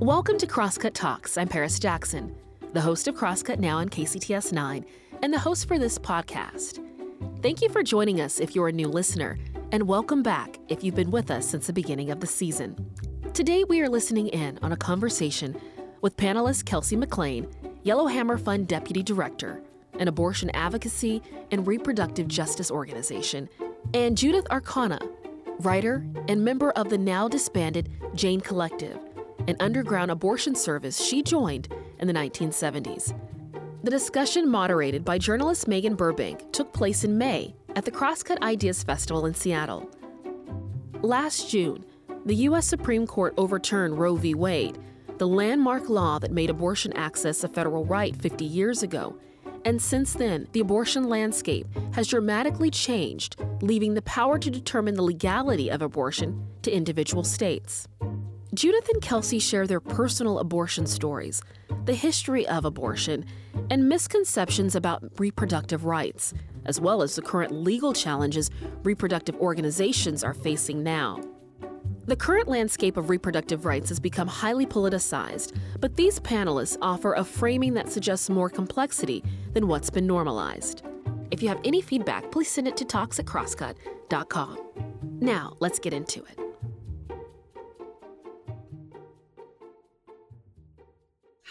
Welcome to Crosscut Talks. I'm Paris Jackson, the host of Crosscut Now on KCTS 9 and the host for this podcast. Thank you for joining us if you're a new listener, and welcome back if you've been with us since the beginning of the season. Today, we are listening in on a conversation with panelist Kelsea McLain, Yellowhammer Fund Deputy Director, an abortion advocacy and reproductive justice organization, and Judith Arcana, writer and member of the now disbanded Jane Collective, an underground abortion service she joined in the 1970s. The discussion, moderated by journalist Megan Burbank, took place in May at the Crosscut Ideas Festival in Seattle. Last June, the U.S. Supreme Court overturned Roe v. Wade, the landmark law that made abortion access a federal right 50 years ago. And since then, the abortion landscape has dramatically changed, leaving the power to determine the legality of abortion to individual states. Judith and Kelsea share their personal abortion stories, the history of abortion, and misconceptions about reproductive rights, as well as the current legal challenges reproductive organizations are facing now. The current landscape of reproductive rights has become highly politicized, but these panelists offer a framing that suggests more complexity than what's been normalized. If you have any feedback, please send it to talks at crosscut.com. Now, let's get into it.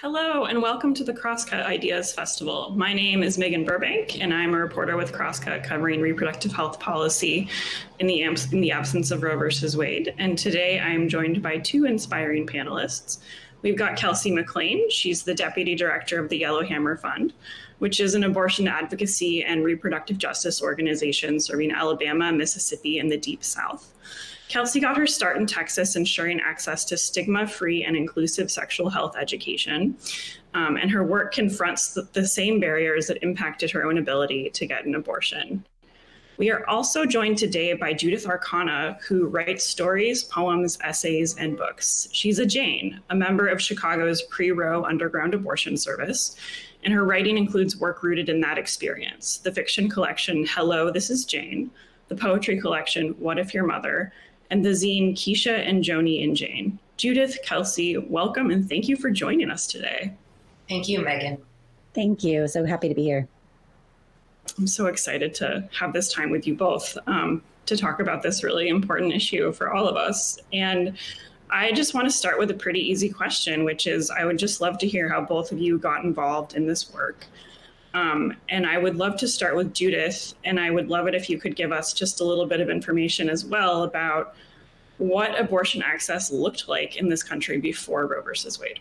Hello, and welcome to the Crosscut Ideas Festival. My name is Megan Burbank, and I'm a reporter with Crosscut covering reproductive health policy in the, in the absence of Roe versus Wade. And today I'm joined by two inspiring panelists. We've got Kelsea McLain. She's the deputy director of the Yellowhammer Fund, which is an abortion advocacy and reproductive justice organization serving Alabama, Mississippi, and the Deep South. Kelsea got her start in Texas ensuring access to stigma free and inclusive sexual health education. Um, and her work confronts the, the same barriers that impacted her own ability to get an abortion. We are also joined today by Judith Arcana, who writes stories, poems, essays, and books. She's a Jane, a member of Chicago's pre Roe underground abortion service, and her writing includes work rooted in that experience the fiction collection Hello, This is Jane, the poetry collection What If Your Mother, and the zine Keisha and Joni and Jane. Judith, Kelsea, welcome and thank you for joining us today. Thank you, Megan. Thank you. So happy to be here. I'm so excited to have this time with you both um, to talk about this really important issue for all of us. And I just want to start with a pretty easy question, which is I would just love to hear how both of you got involved in this work. Um, and I would love to start with Judith, and I would love it if you could give us just a little bit of information as well about what abortion access looked like in this country before Roe versus Wade.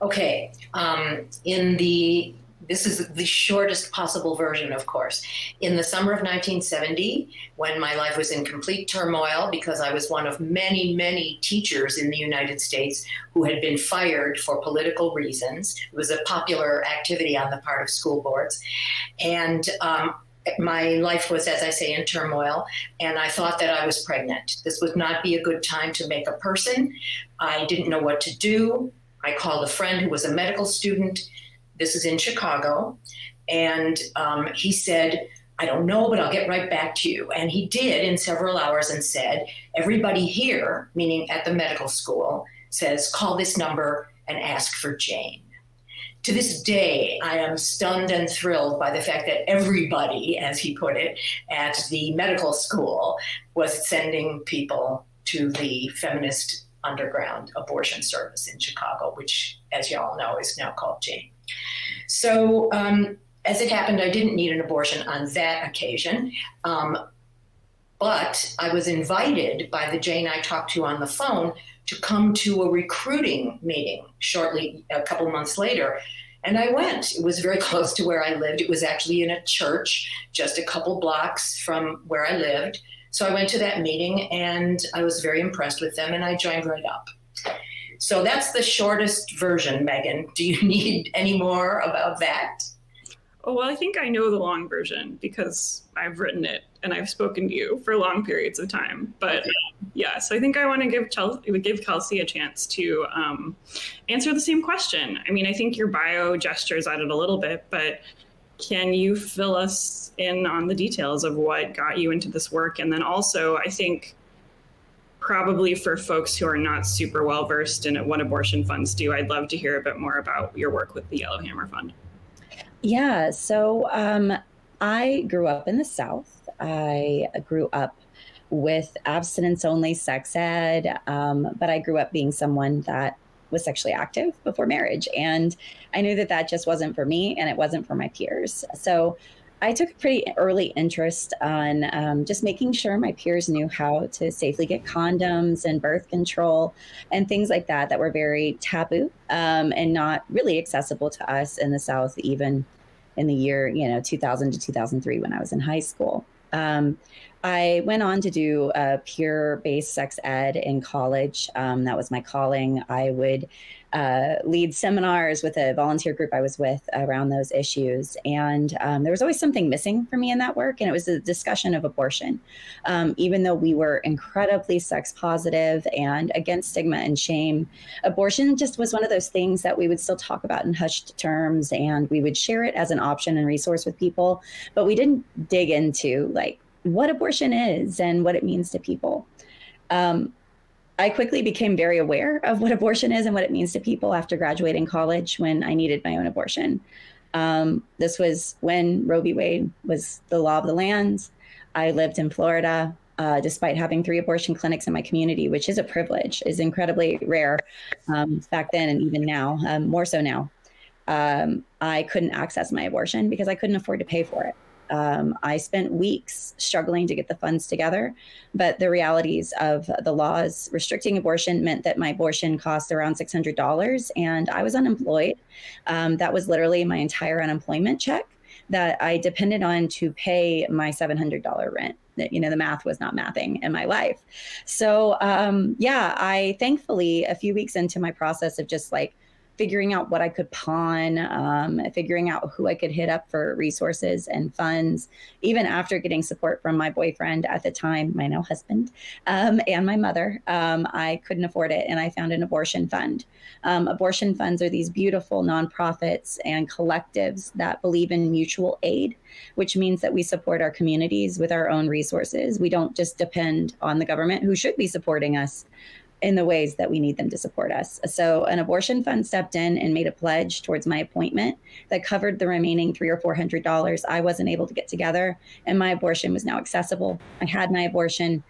Okay. Um, in the this is the shortest possible version, of course. In the summer of 1970, when my life was in complete turmoil because I was one of many, many teachers in the United States who had been fired for political reasons, it was a popular activity on the part of school boards. And um, my life was, as I say, in turmoil, and I thought that I was pregnant. This would not be a good time to make a person. I didn't know what to do. I called a friend who was a medical student this is in Chicago. And um, he said, I don't know, but I'll get right back to you. And he did in several hours and said, Everybody here, meaning at the medical school, says, call this number and ask for Jane. To this day, I am stunned and thrilled by the fact that everybody, as he put it, at the medical school was sending people to the feminist underground abortion service in Chicago, which, as y'all know, is now called Jane. So, um, as it happened, I didn't need an abortion on that occasion. Um, but I was invited by the Jane I talked to on the phone to come to a recruiting meeting shortly, a couple months later. And I went. It was very close to where I lived. It was actually in a church just a couple blocks from where I lived. So I went to that meeting and I was very impressed with them and I joined right up. So that's the shortest version, Megan. Do you need any more about that? Oh, well, I think I know the long version because I've written it and I've spoken to you for long periods of time. But okay. yeah, so I think I want to give Chelsea, give Kelsea a chance to um, answer the same question. I mean, I think your bio gestures at it a little bit, but can you fill us in on the details of what got you into this work? And then also, I think probably for folks who are not super well versed in what abortion funds do, I'd love to hear a bit more about your work with the Yellowhammer Fund. Yeah, so um, I grew up in the South. I grew up with abstinence only sex ed, um, but I grew up being someone that was sexually active before marriage. And I knew that that just wasn't for me and it wasn't for my peers. So I took a pretty early interest on um, just making sure my peers knew how to safely get condoms and birth control and things like that that were very taboo um, and not really accessible to us in the South, even in the year you know 2000 to 2003 when I was in high school. Um, I went on to do a peer based sex ed in college. Um, that was my calling. I would uh, lead seminars with a volunteer group I was with around those issues. And um, there was always something missing for me in that work, and it was a discussion of abortion. Um, even though we were incredibly sex positive and against stigma and shame, abortion just was one of those things that we would still talk about in hushed terms, and we would share it as an option and resource with people, but we didn't dig into like what abortion is and what it means to people. Um, I quickly became very aware of what abortion is and what it means to people after graduating college when I needed my own abortion. Um, this was when Roe v. Wade was the law of the land. I lived in Florida. Uh, despite having three abortion clinics in my community, which is a privilege, is incredibly rare um, back then and even now, um, more so now. Um, I couldn't access my abortion because I couldn't afford to pay for it. Um, I spent weeks struggling to get the funds together, but the realities of the laws restricting abortion meant that my abortion cost around $600 and I was unemployed. Um, that was literally my entire unemployment check that I depended on to pay my $700 rent. You know the math was not mathing in my life. So um, yeah, I thankfully a few weeks into my process of just like figuring out what I could pawn, um, figuring out who I could hit up for resources and funds, even after getting support from my boyfriend at the time, my now husband, um, and my mother. Um, I couldn't afford it, and I found an abortion fund. Um, abortion funds are these beautiful nonprofits and collectives that believe in mutual aid, which means that we support our communities with our own resources. We don't just depend on the government, who should be supporting us in the ways that we need them to support us. So, an abortion fund stepped in and made a pledge towards my appointment that covered the remaining three or four hundred dollars I wasn't able to get together, and my abortion was now accessible. I had my abortion,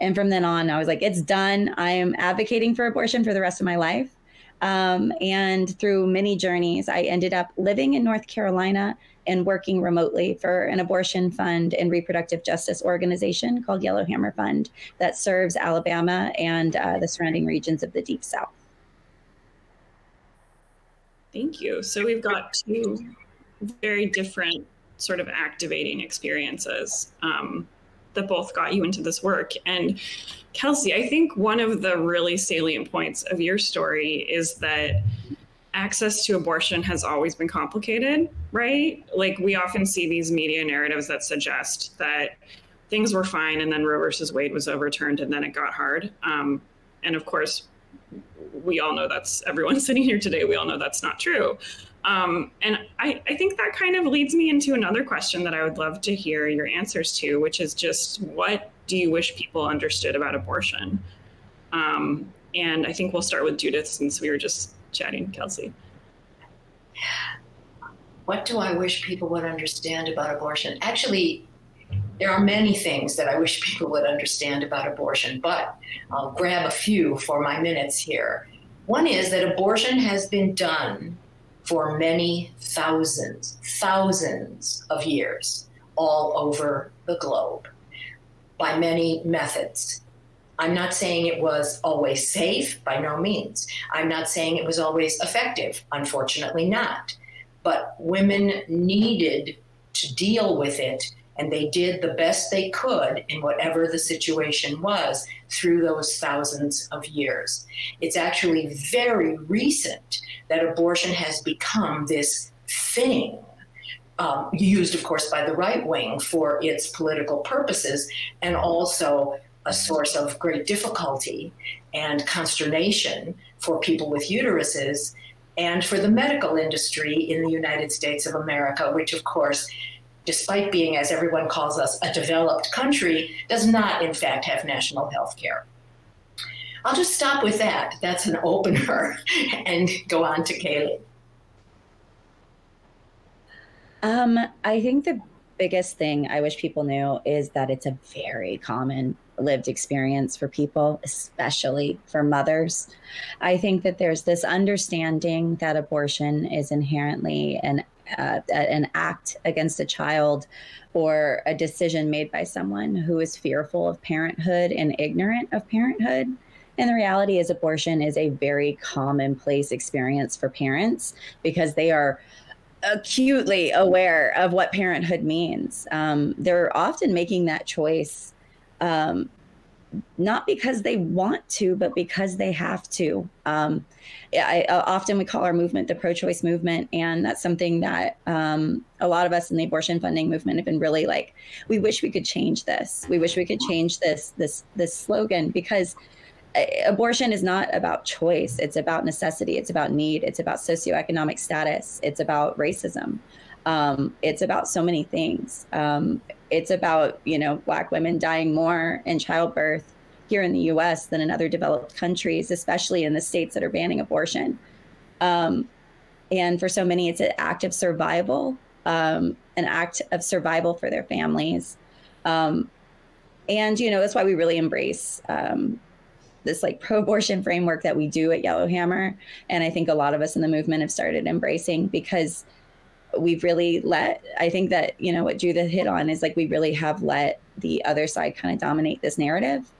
and from then on, I was like, "It's done. I am advocating for abortion for the rest of my life." Um, and through many journeys, I ended up living in North Carolina and working remotely for an abortion fund and reproductive justice organization called Yellowhammer Fund that serves Alabama and uh, the surrounding regions of the Deep South. Thank you. So we've got two very different sort of activating experiences um, that both got you into this work. And Kelsea, I think one of the really salient points of your story is that access to abortion has always been complicated, right? Like we often see these media narratives that suggest that things were fine and then Roe versus Wade was overturned and then it got hard. Um, and of course, we all know that's everyone sitting here today. We all know that's not true. Um, and I, I think that kind of leads me into another question that I would love to hear your answers to, which is just what do you wish people understood about abortion? Um, and I think we'll start with Judith since we were just chatting, Kelsea. What do I wish people would understand about abortion? Actually, there are many things that I wish people would understand about abortion, but I'll grab a few for my minutes here. One is that abortion has been done for many thousands, thousands of years all over the globe by many methods. I'm not saying it was always safe, by no means. I'm not saying it was always effective, unfortunately not. But women needed to deal with it, and they did the best they could in whatever the situation was through those thousands of years. It's actually very recent that abortion has become this thing um, used, of course, by the right wing for its political purposes, and also a source of great difficulty and consternation for people with uteruses. and for the medical industry in the United States of America, which, of course, despite being, as everyone calls us, a developed country, does not, in fact, have national health care. I'll just stop with that. That's an opener and go on to Kaylee. Um, I think the biggest thing I wish people knew is that it's a very common lived experience for people, especially for mothers. I think that there's this understanding that abortion is inherently an uh, an act against a child or a decision made by someone who is fearful of parenthood and ignorant of parenthood. And the reality is, abortion is a very commonplace experience for parents because they are acutely aware of what parenthood means. Um, they're often making that choice um, not because they want to, but because they have to. Um, I, uh, often we call our movement the pro-choice movement, and that's something that um, a lot of us in the abortion funding movement have been really like. We wish we could change this. We wish we could change this this this slogan because uh, abortion is not about choice. It's about necessity. It's about need. It's about socioeconomic status. It's about racism. Um, it's about so many things. Um, it's about you know black women dying more in childbirth here in the U.S. than in other developed countries, especially in the states that are banning abortion. Um, and for so many, it's an act of survival, um, an act of survival for their families. Um, and you know that's why we really embrace um, this like pro-abortion framework that we do at Yellowhammer, and I think a lot of us in the movement have started embracing because we've really let i think that you know what judith hit on is like we really have let the other side kind of dominate this narrative.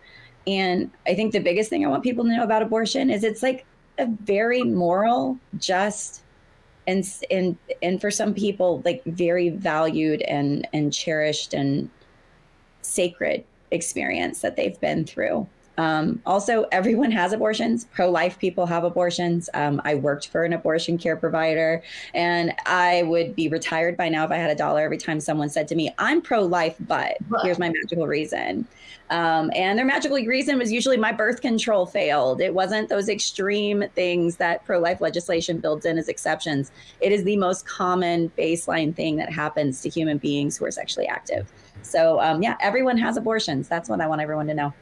And i think the biggest thing i want people to know about abortion is it's like a very moral just and and and for some people like very valued and and cherished and sacred experience that they've been through um, also, everyone has abortions. Pro life people have abortions. Um, I worked for an abortion care provider, and I would be retired by now if I had a dollar every time someone said to me, I'm pro life, but here's my magical reason. Um, and their magical reason was usually my birth control failed. It wasn't those extreme things that pro life legislation builds in as exceptions. It is the most common baseline thing that happens to human beings who are sexually active. So, um, yeah, everyone has abortions. That's what I want everyone to know.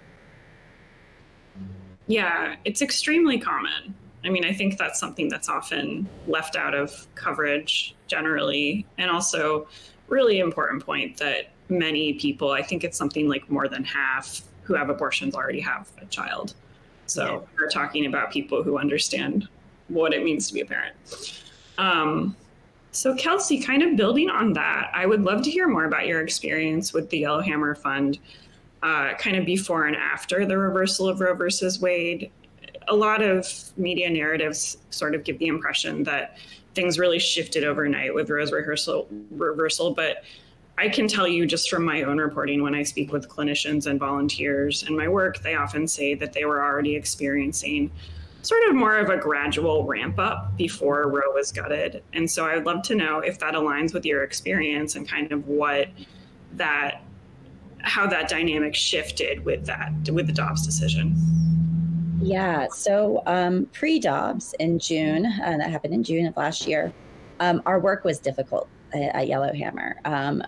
Yeah, it's extremely common. I mean, I think that's something that's often left out of coverage generally. And also, really important point that many people, I think it's something like more than half who have abortions already have a child. So yeah. we're talking about people who understand what it means to be a parent. Um, so, Kelsea, kind of building on that, I would love to hear more about your experience with the Yellowhammer Fund uh, kind of before and after the reversal of Roe versus Wade. A lot of media narratives sort of give the impression that things really shifted overnight with Roe's rehearsal, reversal, but I can tell you just from my own reporting when I speak with clinicians and volunteers in my work, they often say that they were already experiencing sort of more of a gradual ramp up before Roe was gutted. And so I would love to know if that aligns with your experience and kind of what that how that dynamic shifted with that with the Dobbs decision. Yeah, so um, pre Dobbs in June, uh, that happened in June of last year. Um, our work was difficult at, Yellowhammer. Um,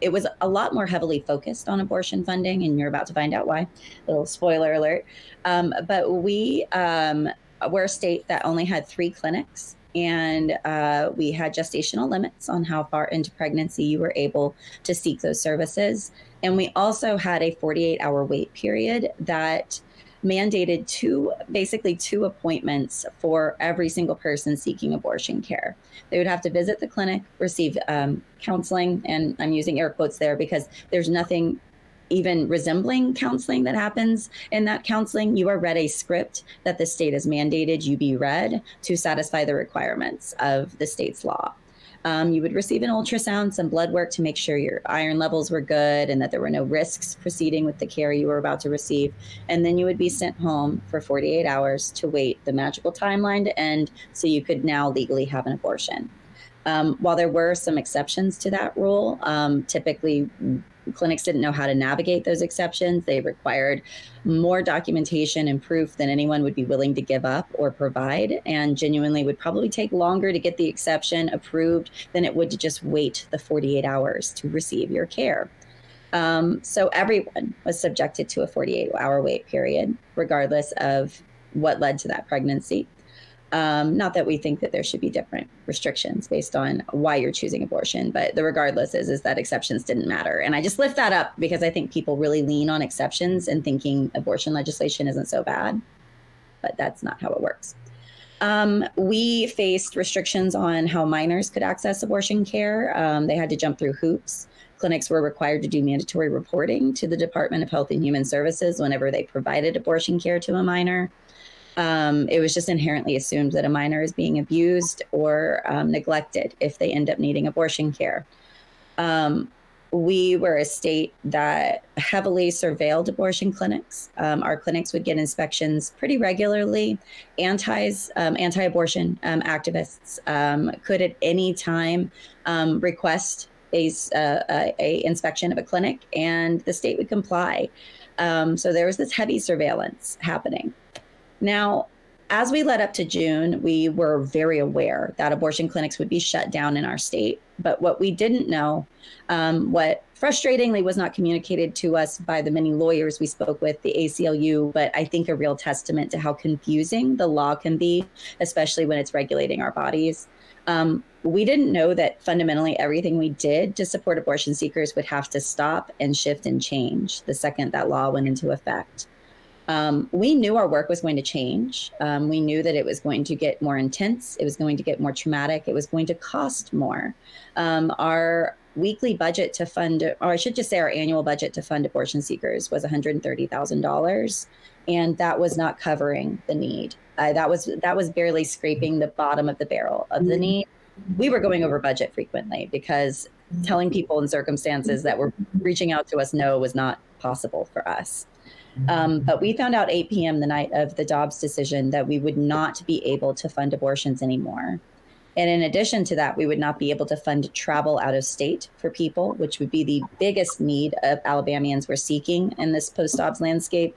it was a lot more heavily focused on abortion funding, and you're about to find out why. Little spoiler alert. Um, but we um, were a state that only had three clinics and uh, we had gestational limits on how far into pregnancy you were able to seek those services. And we also had a 48 hour wait period that mandated two, basically two appointments for every single person seeking abortion care. They would have to visit the clinic, receive um, counseling, and I'm using air quotes there because there's nothing even resembling counseling that happens in that counseling. You are read a script that the state has mandated you be read to satisfy the requirements of the state's law. Um, you would receive an ultrasound, some blood work to make sure your iron levels were good and that there were no risks proceeding with the care you were about to receive. And then you would be sent home for 48 hours to wait the magical timeline to end so you could now legally have an abortion. Um, while there were some exceptions to that rule, um, typically clinics didn't know how to navigate those exceptions. They required more documentation and proof than anyone would be willing to give up or provide, and genuinely would probably take longer to get the exception approved than it would to just wait the 48 hours to receive your care. Um, so everyone was subjected to a 48 hour wait period, regardless of what led to that pregnancy. Um, not that we think that there should be different restrictions based on why you're choosing abortion, but the regardless is is that exceptions didn't matter. And I just lift that up because I think people really lean on exceptions and thinking abortion legislation isn't so bad, but that's not how it works. Um, we faced restrictions on how minors could access abortion care. Um, they had to jump through hoops. Clinics were required to do mandatory reporting to the Department of Health and Human Services whenever they provided abortion care to a minor. Um, it was just inherently assumed that a minor is being abused or um, neglected if they end up needing abortion care. Um, we were a state that heavily surveilled abortion clinics. Um, our clinics would get inspections pretty regularly. Anti's, um, anti-abortion um, activists could at any time request a, uh, a, a, inspection of a clinic, and the state would comply. so there was this heavy surveillance happening. Now, as we led up to June, we were very aware that abortion clinics would be shut down in our state. But what we didn't know, um, what frustratingly was not communicated to us by the many lawyers we spoke with, the ACLU, but I think a real testament to how confusing the law can be, especially when it's regulating our bodies. Um, we didn't know that fundamentally everything we did to support abortion seekers would have to stop and shift and change the second that law went into effect. Um, we knew our work was going to change. Um, we knew that it was going to get more intense. It was going to get more traumatic. It was going to cost more. Um, our weekly budget to fund, or I should just say our annual budget to fund abortion seekers was $130,000. And that was not covering the need. Uh, that was that was barely scraping the bottom of the barrel of the mm-hmm. need. We were going over budget frequently because telling people in circumstances that were reaching out to us no was not possible for us. Um, but we found out 8 p.m. the night of the Dobbs decision that we would not be able to fund abortions anymore. And in addition to that, we would not be able to fund travel out of state for people, which would be the biggest need of Alabamians were seeking in this post Dobbs landscape.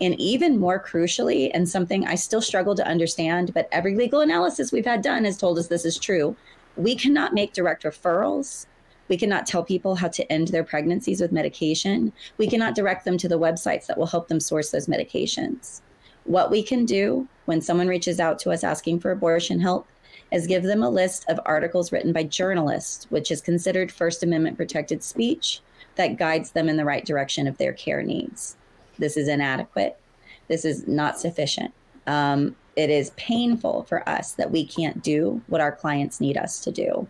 And even more crucially, and something I still struggle to understand, but every legal analysis we've had done has told us this is true, we cannot make direct referrals we cannot tell people how to end their pregnancies with medication. We cannot direct them to the websites that will help them source those medications. What we can do when someone reaches out to us asking for abortion help is give them a list of articles written by journalists, which is considered First Amendment protected speech that guides them in the right direction of their care needs. This is inadequate. This is not sufficient. Um, it is painful for us that we can't do what our clients need us to do.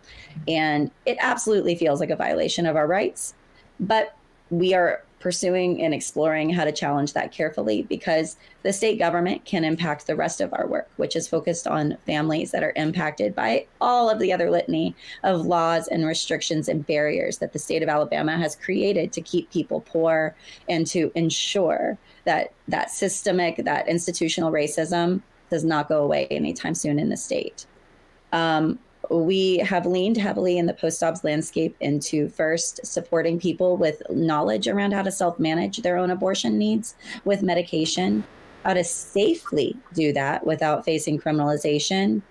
And it absolutely feels like a violation of our rights. But we are pursuing and exploring how to challenge that carefully because the state government can impact the rest of our work, which is focused on families that are impacted by all of the other litany of laws and restrictions and barriers that the state of Alabama has created to keep people poor and to ensure that that systemic, that institutional racism does not go away anytime soon in the state. Um, we have leaned heavily in the post Dobbs landscape into first supporting people with knowledge around how to self manage their own abortion needs with medication, how to safely do that without facing criminalization,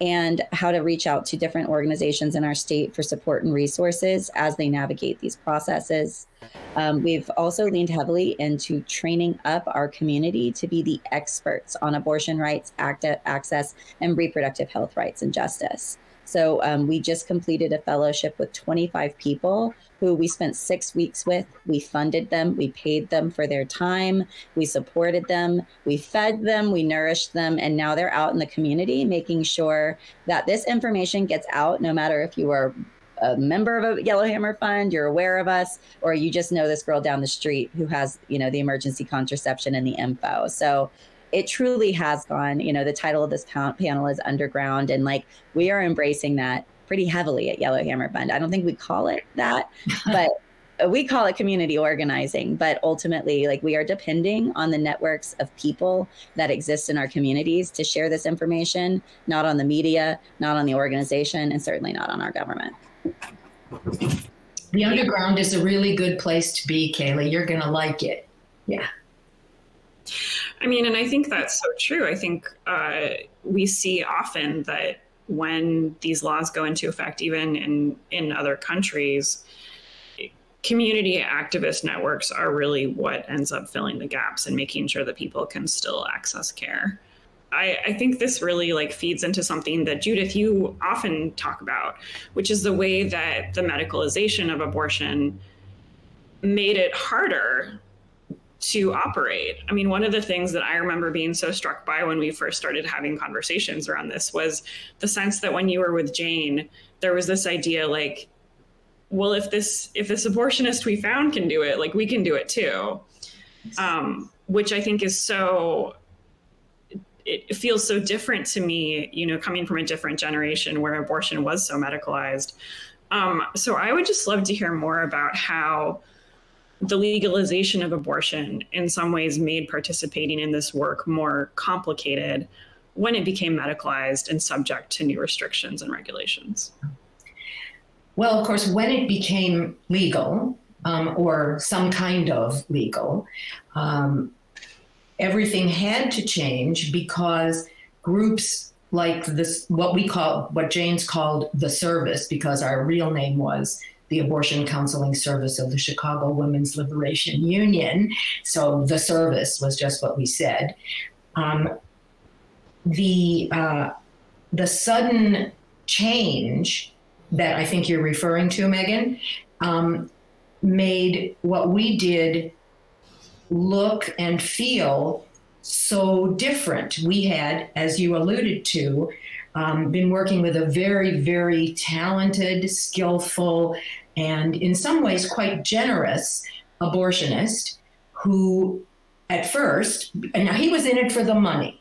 and how to reach out to different organizations in our state for support and resources as they navigate these processes. Um, we've also leaned heavily into training up our community to be the experts on abortion rights, access, and reproductive health rights and justice. So um, we just completed a fellowship with 25 people who we spent six weeks with. We funded them, we paid them for their time, we supported them, we fed them, we nourished them, and now they're out in the community making sure that this information gets out no matter if you are a member of a Yellowhammer Fund, you're aware of us, or you just know this girl down the street who has, you know, the emergency contraception and the info. So it truly has gone, you know, the title of this panel is Underground. And like we are embracing that pretty heavily at Yellowhammer Fund. I don't think we call it that, but we call it community organizing. But ultimately, like we are depending on the networks of people that exist in our communities to share this information, not on the media, not on the organization, and certainly not on our government. The underground is a really good place to be, Kaylee. You're going to like it. Yeah. I mean, and I think that's so true. I think uh, we see often that when these laws go into effect, even in, in other countries, community activist networks are really what ends up filling the gaps and making sure that people can still access care. I, I, think this really like feeds into something that Judith you often talk about, which is the way that the medicalization of abortion made it harder to operate. I mean, one of the things that I remember being so struck by when we first started having conversations around this was the sense that when you were with Jane, there was this idea like, well, if this if this abortionist we found can do it, like we can do it too. Um, which I think is so it feels so different to me, you know, coming from a different generation where abortion was so medicalized. Um, so I would just love to hear more about how the legalization of abortion in some ways made participating in this work more complicated when it became medicalized and subject to new restrictions and regulations. Well, of course, when it became legal um, or some kind of legal, um, everything had to change because groups like this, what we call, what Jane's called the service, because our real name was the Abortion Counseling Service of the Chicago Women's Liberation Union. So the service was just what we said. Um, the uh, the sudden change that I think you're referring to, Megan, um, made what we did look and feel so different. We had, as you alluded to, um, been working with a very, very talented, skillful, and in some ways quite generous abortionist who, at first, and now he was in it for the money.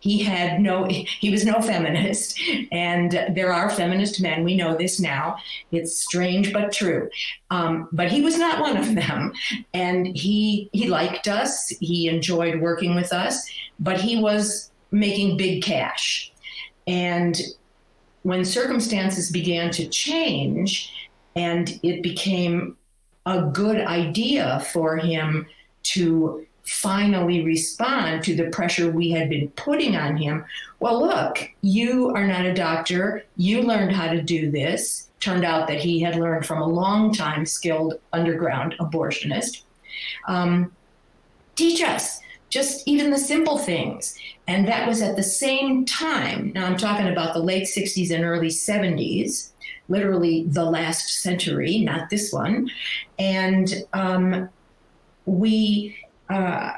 He had no he was no feminist and there are feminist men we know this now. It's strange but true. Um, but he was not one of them and he he liked us he enjoyed working with us but he was making big cash. And when circumstances began to change and it became a good idea for him to finally respond to the pressure we had been putting on him. Well, look, you are not a doctor. You learned how to do this. Turned out that he had learned from a long time skilled underground abortionist. Um, teach us just even the simple things. And that was at the same time. Now I'm talking about the late 60s and early 70s, literally the last century, not this one. And um, we uh,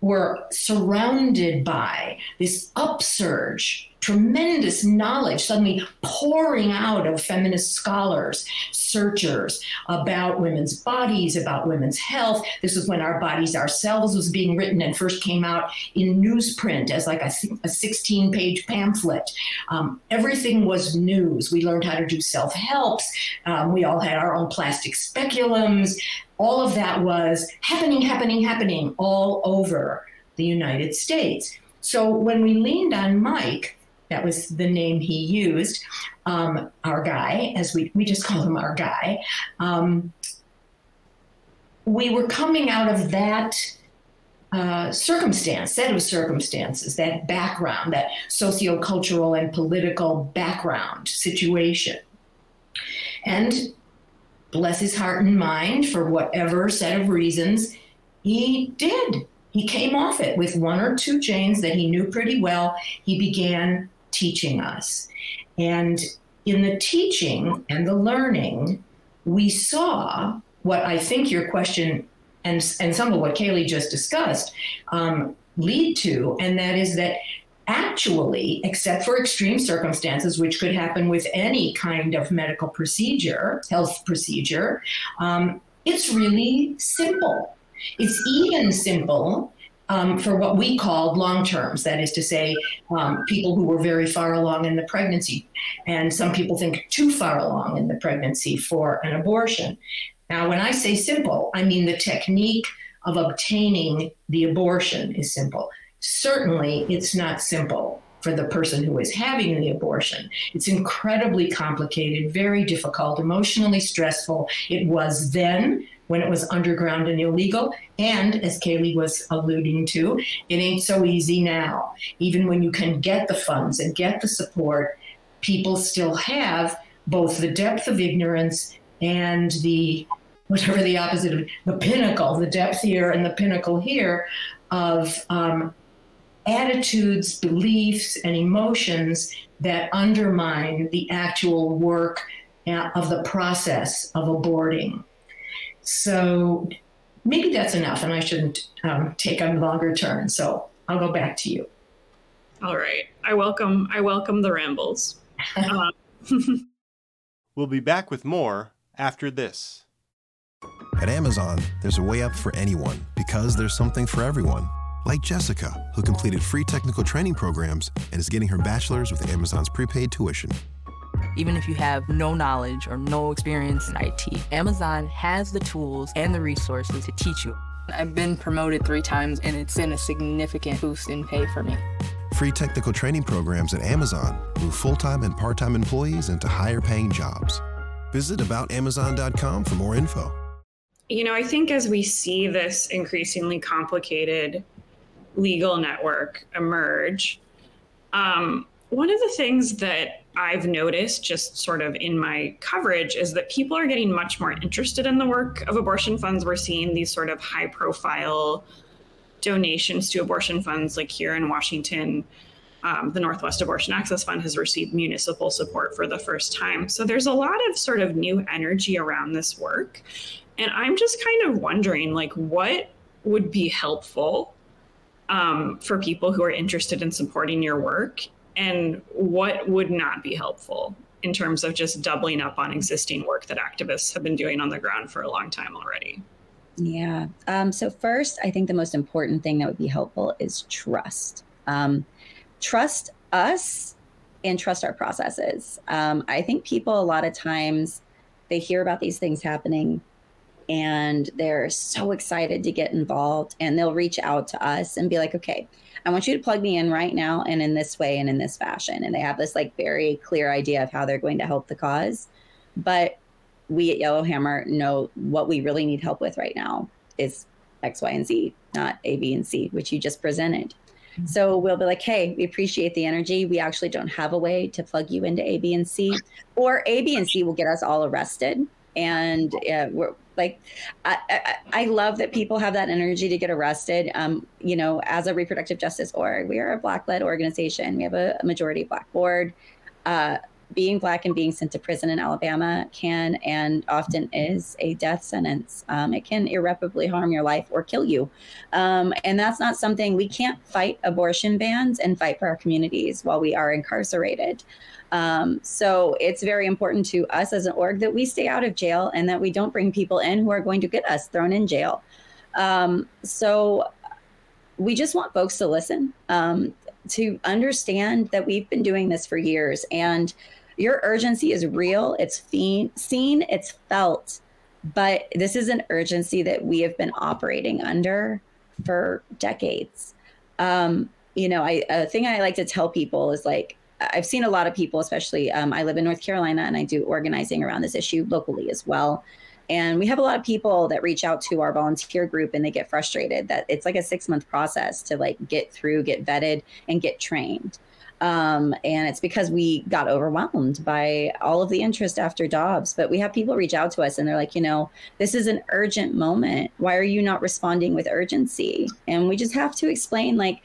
were surrounded by this upsurge, tremendous knowledge suddenly pouring out of feminist scholars, searchers about women's bodies, about women's health. This was when Our Bodies Ourselves was being written and first came out in newsprint as like a, a 16 page pamphlet. Um, everything was news. We learned how to do self helps. Um, we all had our own plastic speculums all of that was happening, happening, happening all over the United States. So when we leaned on Mike, that was the name he used, um, our guy, as we, we just call him our guy, um, we were coming out of that uh, circumstance, set of circumstances, that background, that sociocultural and political background situation. And bless his heart and mind, for whatever set of reasons, he did. He came off it with one or two Janes that he knew pretty well. He began teaching us. And in the teaching and the learning, we saw what I think your question and, and some of what Kaylee just discussed um, lead to, and that is that actually, except for extreme circumstances, which could happen with any kind of medical procedure, health procedure, um, it's really simple. It's even simple um, for what we called long terms, that is to say, um, people who were very far along in the pregnancy. And some people think too far along in the pregnancy for an abortion. Now, when I say simple, I mean the technique of obtaining the abortion is simple certainly it's not simple for the person who is having the abortion. It's incredibly complicated, very difficult, emotionally stressful. It was then when it was underground and illegal. And as Kaylee was alluding to, it ain't so easy now. Even when you can get the funds and get the support, people still have both the depth of ignorance and the whatever the opposite of the pinnacle, the depth here and the pinnacle here of um, attitudes, beliefs, and emotions that undermine the actual work uh, of the process of aborting. So maybe that's enough, and I shouldn't um, take a longer turn. So I'll go back to you. All right. I welcome. I welcome the rambles. Uh, we'll be back with more after this. At Amazon, there's a way up for anyone because there's something for everyone. Like Jessica, who completed free technical training programs and is getting her bachelor's with Amazon's prepaid tuition. Even if you have no knowledge or no experience in IT, Amazon has the tools and the resources to teach you. I've been promoted three times and it's been a significant boost in pay for me. Free technical training programs at Amazon move full time and part time employees into higher paying jobs. Visit aboutamazon.com for more info. You know, I think as we see this increasingly complicated legal network emerge, um, one of the things that I've noticed just sort of in my coverage is that people are getting much more interested in the work of abortion funds. We're seeing these sort of high profile donations to abortion funds, like here in Washington. Um, the Northwest Abortion Access Fund has received municipal support for the first time. So there's a lot of sort of new energy around this work. And I'm just kind of wondering, like, what would be helpful um, for people who are interested in supporting your work and what would not be helpful in terms of just doubling up on existing work that activists have been doing on the ground for a long time already? Yeah. Um, so, first, I think the most important thing that would be helpful is trust. Um, trust us and trust our processes. Um, I think people, a lot of times, they hear about these things happening and they're so excited to get involved and they'll reach out to us and be like okay i want you to plug me in right now and in this way and in this fashion and they have this like very clear idea of how they're going to help the cause but we at yellowhammer know what we really need help with right now is x y and z not a b and c which you just presented mm-hmm. so we'll be like, hey, we appreciate the energy. We actually don't have a way to plug you into A, B, and C, or A, B, and C will get us all arrested. And uh, we're, like I, I, I, love that people have that energy to get arrested. Um, you know as a reproductive justice org we are a black led organization. We have a, a majority black board. Uh, being black and being sent to prison in alabama can and often is a death sentence. Um, it can irreparably harm your life or kill you. Um, and that's not something we can't fight abortion bans and fight for our communities while we are incarcerated um, so it's very important to us as an org that we stay out of jail and that we don't bring people in who are going to get us thrown in jail. Um, so we just want folks to listen, um, to understand that we've been doing this for years and your urgency is real, it's seen, it's felt. But this is an urgency that we have been operating under for decades. Um, you know, I, a thing I like to tell people is like, I've seen a lot of people, especially um, I live in North Carolina and I do organizing around this issue locally as well. And we have a lot of people that reach out to our volunteer group and they get frustrated that it's like a six month process to like get through, get vetted, and get trained. Um, and it's because we got overwhelmed by all of the interest after Dobbs. But we have people reach out to us and they're like, you know, this is an urgent moment. Why are you not responding with urgency? And we just have to explain, like,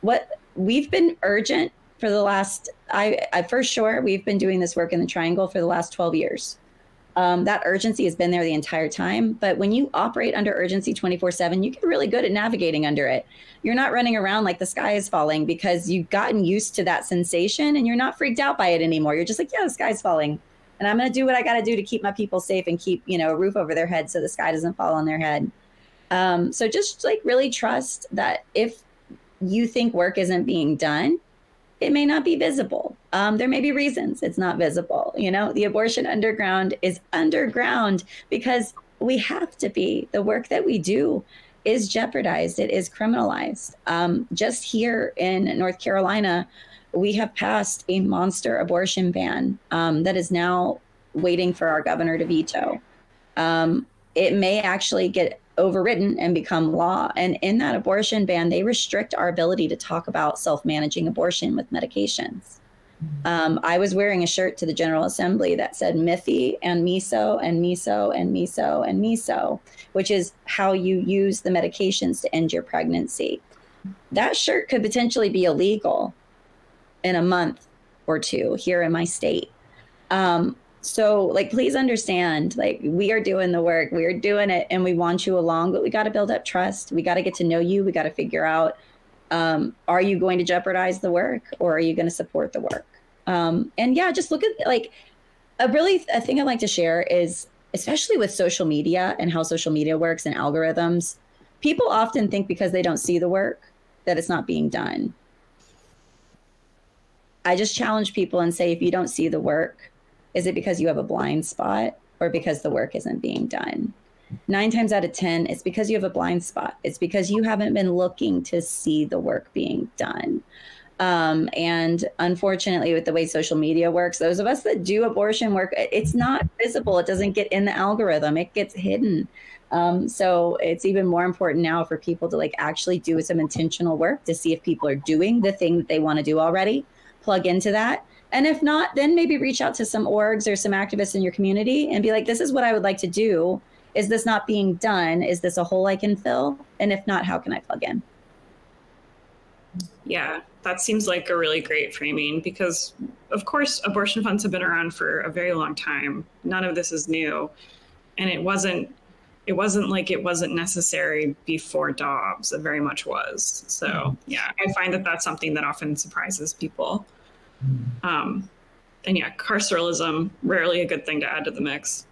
what we've been urgent for the last I, I for sure we've been doing this work in the triangle for the last 12 years. Um, that urgency has been there the entire time but when you operate under urgency 24 7 you get really good at navigating under it. You're not running around like the sky is falling because you've gotten used to that sensation and you're not freaked out by it anymore. You're just like yeah the sky's falling and i'm going to do what i got to do to keep my people safe and keep you know a roof over their head so the sky doesn't fall on their head. Um, so just like really trust that if you think work isn't being done it may not be visible. Um, there may be reasons it's not visible. You know, the abortion underground is underground because we have to be. The work that we do is jeopardized, it is criminalized. Um, just here in North Carolina, we have passed a monster abortion ban um, that is now waiting for our governor to veto. Um, it may actually get overridden and become law. And in that abortion ban, they restrict our ability to talk about self managing abortion with medications. Um, I was wearing a shirt to the General Assembly that said Miffy and miso and miso and miso and miso, which is how you use the medications to end your pregnancy. That shirt could potentially be illegal in a month or two here in my state. Um, so, like, please understand, like, we are doing the work, we are doing it, and we want you along, but we got to build up trust. We got to get to know you. We got to figure out um, are you going to jeopardize the work or are you going to support the work? Um, and yeah, just look at like a really a thing I like to share is especially with social media and how social media works and algorithms. People often think because they don't see the work that it's not being done. I just challenge people and say if you don't see the work, is it because you have a blind spot or because the work isn't being done? Nine times out of 10, it's because you have a blind spot. It's because you haven't been looking to see the work being done. Um, and unfortunately, with the way social media works, those of us that do abortion work, it's not visible. It doesn't get in the algorithm, it gets hidden. Um, so it's even more important now for people to like actually do some intentional work to see if people are doing the thing that they want to do already, plug into that. And if not, then maybe reach out to some orgs or some activists in your community and be like, this is what I would like to do. Is this not being done? Is this a hole I can fill? And if not, how can I plug in? Yeah, that seems like a really great framing because, of course, abortion funds have been around for a very long time. None of this is new, and it wasn't. It wasn't like it wasn't necessary before Dobbs. It very much was. So mm-hmm. yeah, I find that that's something that often surprises people. Um, and yeah, carceralism rarely a good thing to add to the mix.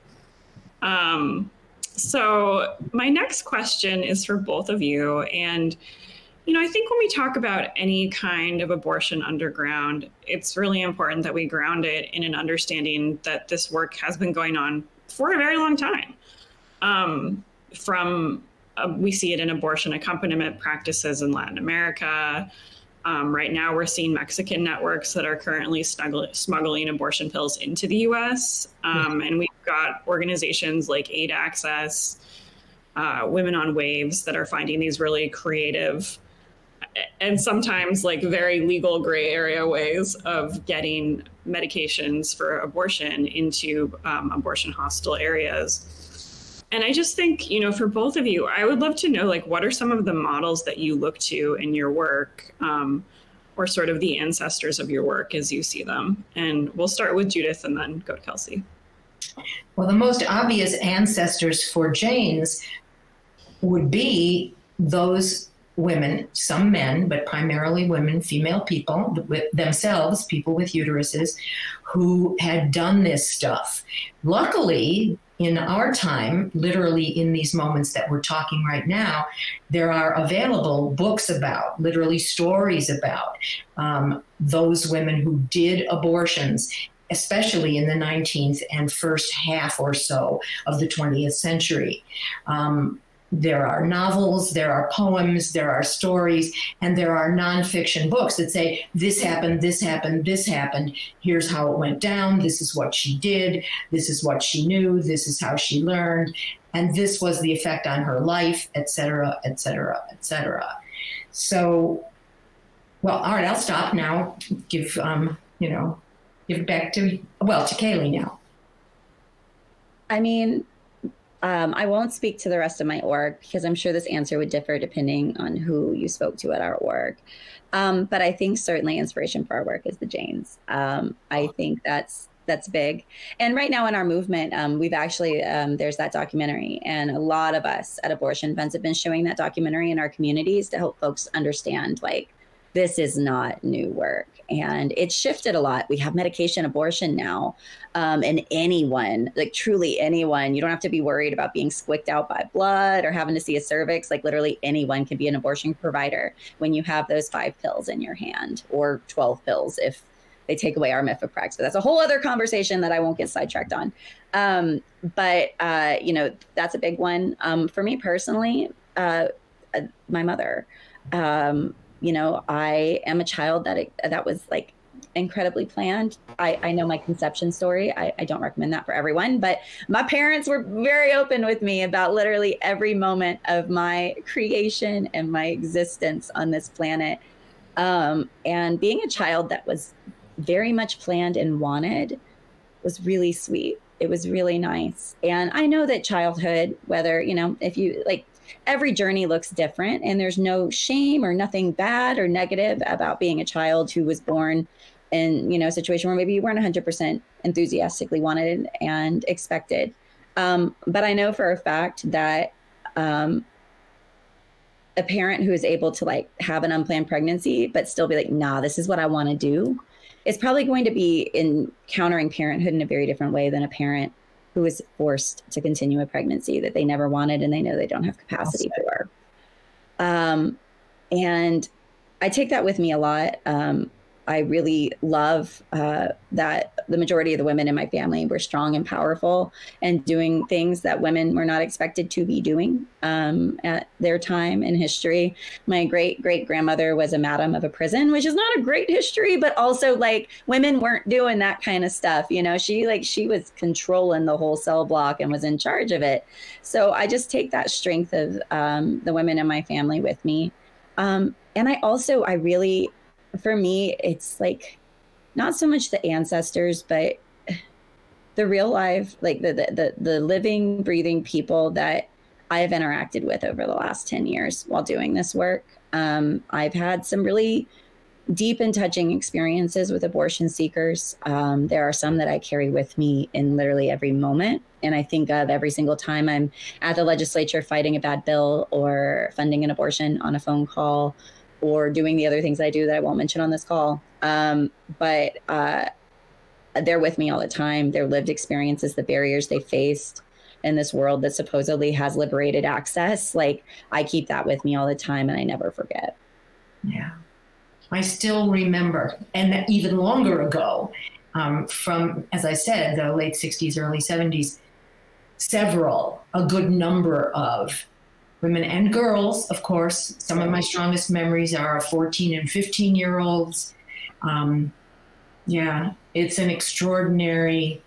Um, so my next question is for both of you, and you know, I think when we talk about any kind of abortion underground, it's really important that we ground it in an understanding that this work has been going on for a very long time. Um, from uh, we see it in abortion accompaniment practices in Latin America. Um, right now, we're seeing Mexican networks that are currently snuggle- smuggling abortion pills into the US. Um, and we've got organizations like Aid Access, uh, Women on Waves that are finding these really creative and sometimes like very legal gray area ways of getting medications for abortion into um, abortion hostile areas and i just think you know for both of you i would love to know like what are some of the models that you look to in your work um, or sort of the ancestors of your work as you see them and we'll start with judith and then go to kelsea well the most obvious ancestors for jane's would be those women, some men, but primarily women, female people with themselves, people with uteruses, who had done this stuff. Luckily, in our time, literally in these moments that we're talking right now, there are available books about, literally stories about um, those women who did abortions especially in the 19th and first half or so of the 20th century. Um, there are novels, there are poems, there are stories, and there are nonfiction books that say, this happened, this happened, this happened. Here's how it went down. This is what she did. This is what she knew. This is how she learned. And this was the effect on her life, et cetera, et cetera, et cetera. So, well, all right, I'll stop now. Give, um, you know, give back to, well, to Kaylee now. I mean, um, I won't speak to the rest of my org because I'm sure this answer would differ depending on who you spoke to at our org. Um, but I think certainly inspiration for our work is the Janes. Um, I think that's that's big. And right now in our movement, um, we've actually um, there's that documentary, and a lot of us at Abortion Funds have been showing that documentary in our communities to help folks understand like this is not new work and it shifted a lot. We have medication abortion now, um, and anyone, like truly anyone, you don't have to be worried about being squicked out by blood or having to see a cervix. Like literally anyone can be an abortion provider when you have those five pills in your hand or 12 pills if they take away our mifeprex. But that's a whole other conversation that I won't get sidetracked on. Um, but, uh, you know, that's a big one. Um, for me personally, uh, uh, my mother. Um, you know, I am a child that that was like incredibly planned. I, I know my conception story. I, I don't recommend that for everyone, but my parents were very open with me about literally every moment of my creation and my existence on this planet. Um, and being a child that was very much planned and wanted was really sweet. It was really nice. And I know that childhood, whether, you know, if you like every journey looks different and there's no shame or nothing bad or negative about being a child who was born in you know a situation where maybe you weren't 100% enthusiastically wanted and expected. Um, but i know for a fact that um, a parent who is able to like have an unplanned pregnancy but still be like nah this is what i want to do is probably going to be encountering parenthood in a very different way than a parent who is forced to continue a pregnancy that they never wanted and they know they don't have capacity for. Um, and I take that with me a lot. Um, I really love uh, that the majority of the women in my family were strong and powerful and doing things that women were not expected to be doing um, at their time in history. My great great grandmother was a madam of a prison, which is not a great history, but also like women weren't doing that kind of stuff. You know, she like she was controlling the whole cell block and was in charge of it. So I just take that strength of um, the women in my family with me. Um, and I also, I really for me, it's like not so much the ancestors, but the real life, like the, the the the, living, breathing people that I've interacted with over the last 10 years while doing this work. Um, I've had some really deep and touching experiences with abortion seekers. Um, there are some that I carry with me in literally every moment. And I think of every single time I'm at the legislature fighting a bad bill or funding an abortion on a phone call or doing the other things I do that I won't mention on this call. Um, but uh, they're with me all the time. Their lived experiences, the barriers they faced in this world that supposedly has liberated access. Like I keep that with me all the time and I never forget. Yeah. I still remember, and even longer ago, um, from, as I said, the late 60s, early 70s, several, a good number of women and girls, of course. Some of my strongest memories are 14 and 15 year olds. Um, yeah, it's an extraordinary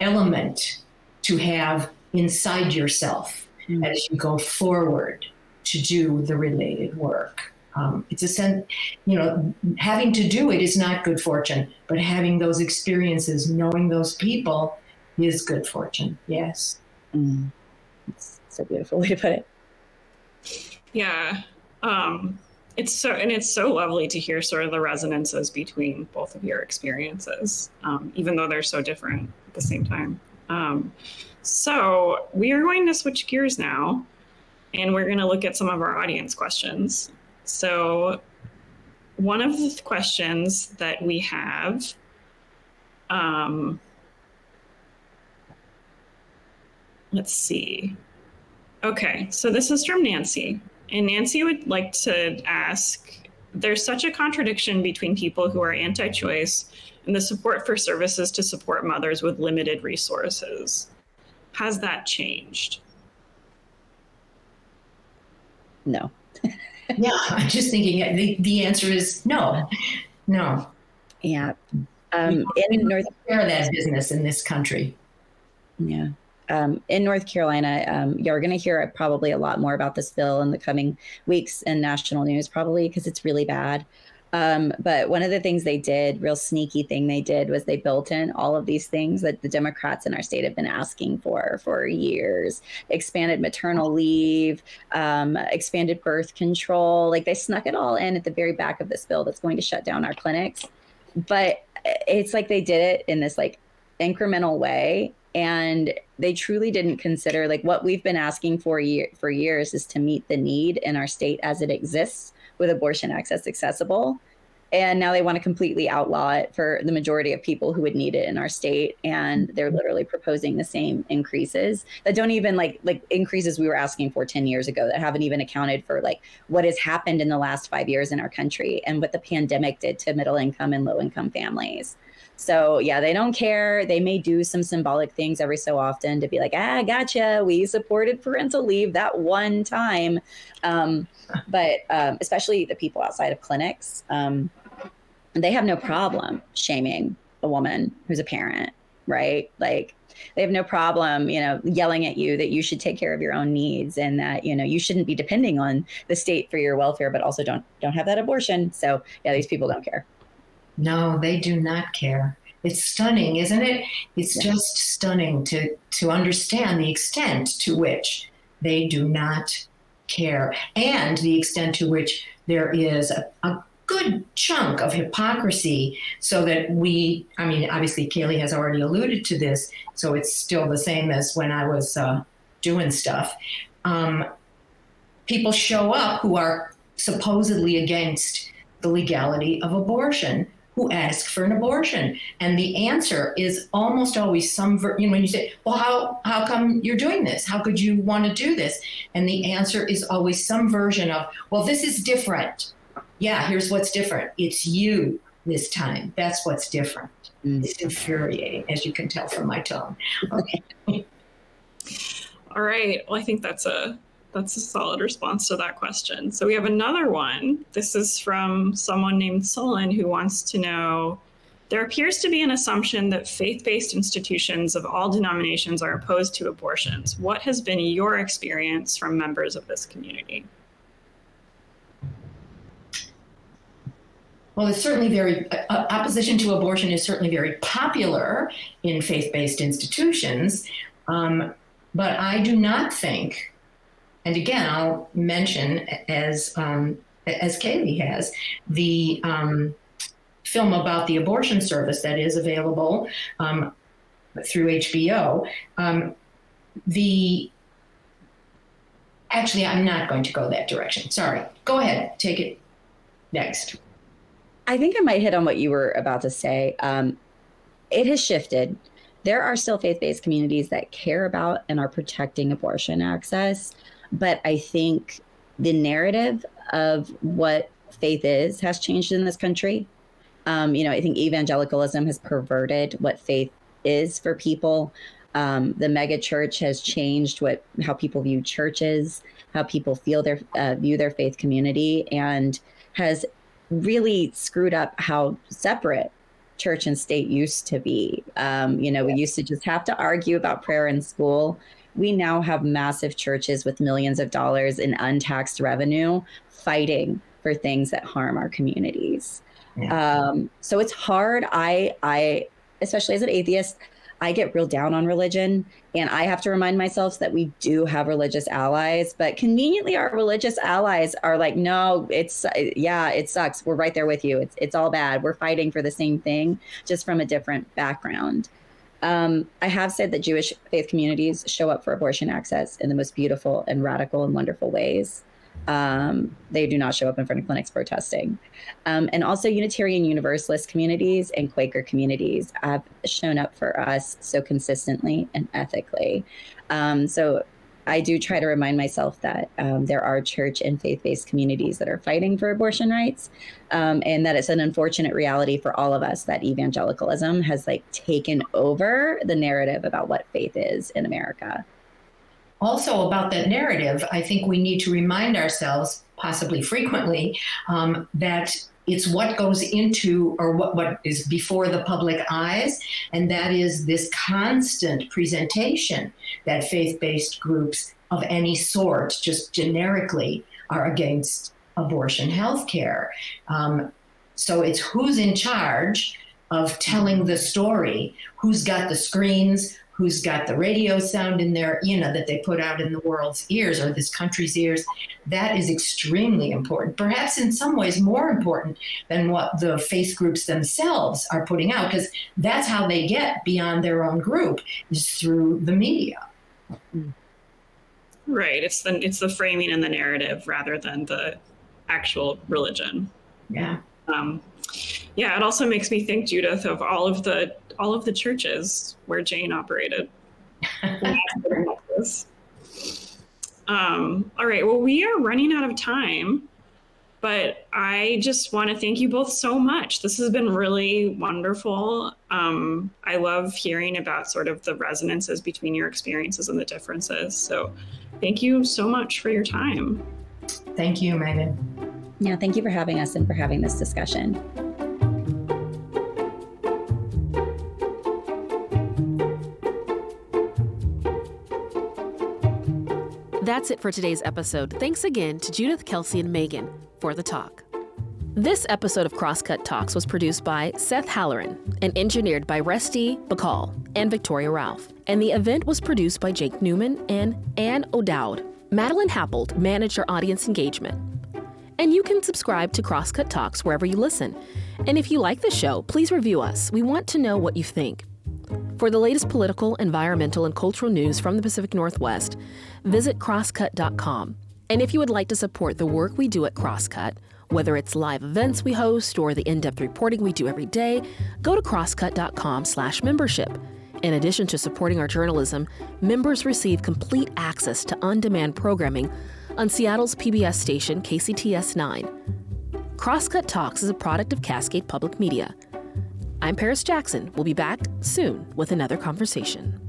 element to have inside yourself mm-hmm. as you go forward to do the related work. Um, it's a sense, you know, having to do it is not good fortune, but having those experiences, knowing those people is good fortune. Yes. Mm. It's a beautiful way to put it. Yeah. Um, it's so and it's so lovely to hear sort of the resonances between both of your experiences, um, even though they're so different at the same time. Um, so we are going to switch gears now, and we're going to look at some of our audience questions. So one of the questions that we have um, let's see Okay, so this is from Nancy. And Nancy would like to ask there's such a contradiction between people who are anti choice and the support for services to support mothers with limited resources. Has that changed? No. yeah, I'm just thinking the, the answer is no. No. Yeah. Um, in North Carolina, that business in this country. Yeah um, in North Carolina, um, you're going to hear probably a lot more about this bill in the coming weeks in national news, probably because it's really bad. Um, but one of the things they did, real sneaky thing they did, was they built in all of these things that the Democrats in our state have been asking for for years: expanded maternal leave, um, expanded birth control. Like they snuck it all in at the very back of this bill that's going to shut down our clinics. But it's like they did it in this like incremental way and they truly didn't consider like what we've been asking for year for years is to meet the need in our state as it exists with abortion access accessible. And now they want to completely outlaw it for the majority of people who would need it in our state. And they're literally proposing the same increases that don't even like like increases we were asking for 10 years ago that haven't even accounted for like what has happened in the last 5 years in our country and what the pandemic did to middle income and low income families So yeah, they don't care. They may do some symbolic things every so often to be like, ah, gotcha. We supported parental leave that one time. Um, but um, especially the people outside of clinics, um, they have no problem shaming a woman who's a parent, right? Like they have no problem, you know, yelling at you that you should take care of your own needs and that, you know, you shouldn't be depending on the state for your welfare, but also don't don't have that abortion. So yeah, these people don't care. No, they do not care. It's stunning, isn't it? It's yeah. just stunning to to understand the extent to which they do not care and the extent to which there is a, a good chunk of hypocrisy so that we i mean obviously kaylee has already alluded to this so it's still the same as when i was uh, doing stuff um, people show up who are supposedly against the legality of abortion who ask for an abortion and the answer is almost always some ver- you know when you say well how how come you're doing this how could you want to do this and the answer is always some version of well this is different yeah, here's what's different. It's you this time. That's what's different. Mm. It's infuriating, as you can tell from my tone. Okay. All right. Well, I think that's a that's a solid response to that question. So we have another one. This is from someone named Solon who wants to know there appears to be an assumption that faith based institutions of all denominations are opposed to abortions. What has been your experience from members of this community? Well, it's certainly very, uh, uh, opposition to abortion is certainly very popular in faith based institutions. Um, but I do not think, and again, I'll mention as, um, as Kaylee has, the um, film about the abortion service that is available um, through HBO. Um, the actually, I'm not going to go that direction. Sorry. Go ahead. Take it next. I think I might hit on what you were about to say. Um, it has shifted. There are still faith based communities that care about and are protecting abortion access. But I think the narrative of what faith is has changed in this country. Um, you know, I think evangelicalism has perverted what faith is for people. Um, the mega church has changed what how people view churches, how people feel their uh, view their faith community, and has really screwed up how separate church and state used to be. Um, you know, we used to just have to argue about prayer in school. We now have massive churches with millions of dollars in untaxed revenue fighting for things that harm our communities. Yeah. Um, so it's hard. I, I, especially as an atheist, I get real down on religion and I have to remind myself that we do have religious allies, but conveniently our religious allies are like, no, it's yeah, it sucks. We're right there with you. It's it's all bad. We're fighting for the same thing, just from a different background. Um, I have said that Jewish faith communities show up for abortion access in the most beautiful and radical and wonderful ways. Um, they do not show up in front of clinics protesting. Um, and also, Unitarian Universalist communities and Quaker communities have shown up for us so consistently and ethically. Um, so, I do try to remind myself that um, there are church and faith based communities that are fighting for abortion rights, um, and that it's an unfortunate reality for all of us that evangelicalism has like taken over the narrative about what faith is in America. Also about that narrative, I think we need to remind ourselves, possibly frequently, um, that it's what goes into or what, what is before the public eyes, and that is this constant presentation that faith based groups of any sort, just generically, are against abortion health care. Um, so it's who's in charge of telling the story, who's got the screens, who's got the radio sound in there, you know, that they put out in the world's ears or this country's ears. That is extremely important, perhaps in some ways more important than what the faith groups themselves are putting out, because that's how they get beyond their own group is through the media. Right. It's the it's the framing and the narrative rather than the actual religion. Yeah. Um, yeah, it also makes me think, Judith, of all of the all of the churches where Jane operated. um, all right. Well, we are running out of time, But I just want to thank you both so much. This has been really wonderful. Um, I love hearing about sort of the resonances between your experiences and the differences. So thank you so much for your time. Thank you, Megan. Yeah, thank you for having us and for having this discussion. That's it for today's episode. Thanks again to Judith, Kelsea, and Megan for the talk. This episode of Crosscut Talks was produced by Seth Halleran and engineered by Resti Bagcal and Viktoria Ralph. And the event was produced by Jake Newman and Anne O'Dowd. Madeline Happold managed our audience engagement. And you can subscribe to Crosscut Talks wherever you listen. And if you like the show, please review us. We want to know what you think. For the latest political, environmental, and cultural news from the Pacific Northwest, visit crosscut.com. And if you would like to support the work we do at Crosscut, whether it's live events we host or the in-depth reporting we do every day, go to crosscut.com/membership. In addition to supporting our journalism, members receive complete access to on-demand programming on Seattle's PBS station KCTS 9. Crosscut Talks is a product of Cascade Public Media. I'm Paris Jackson. We'll be back soon with another conversation.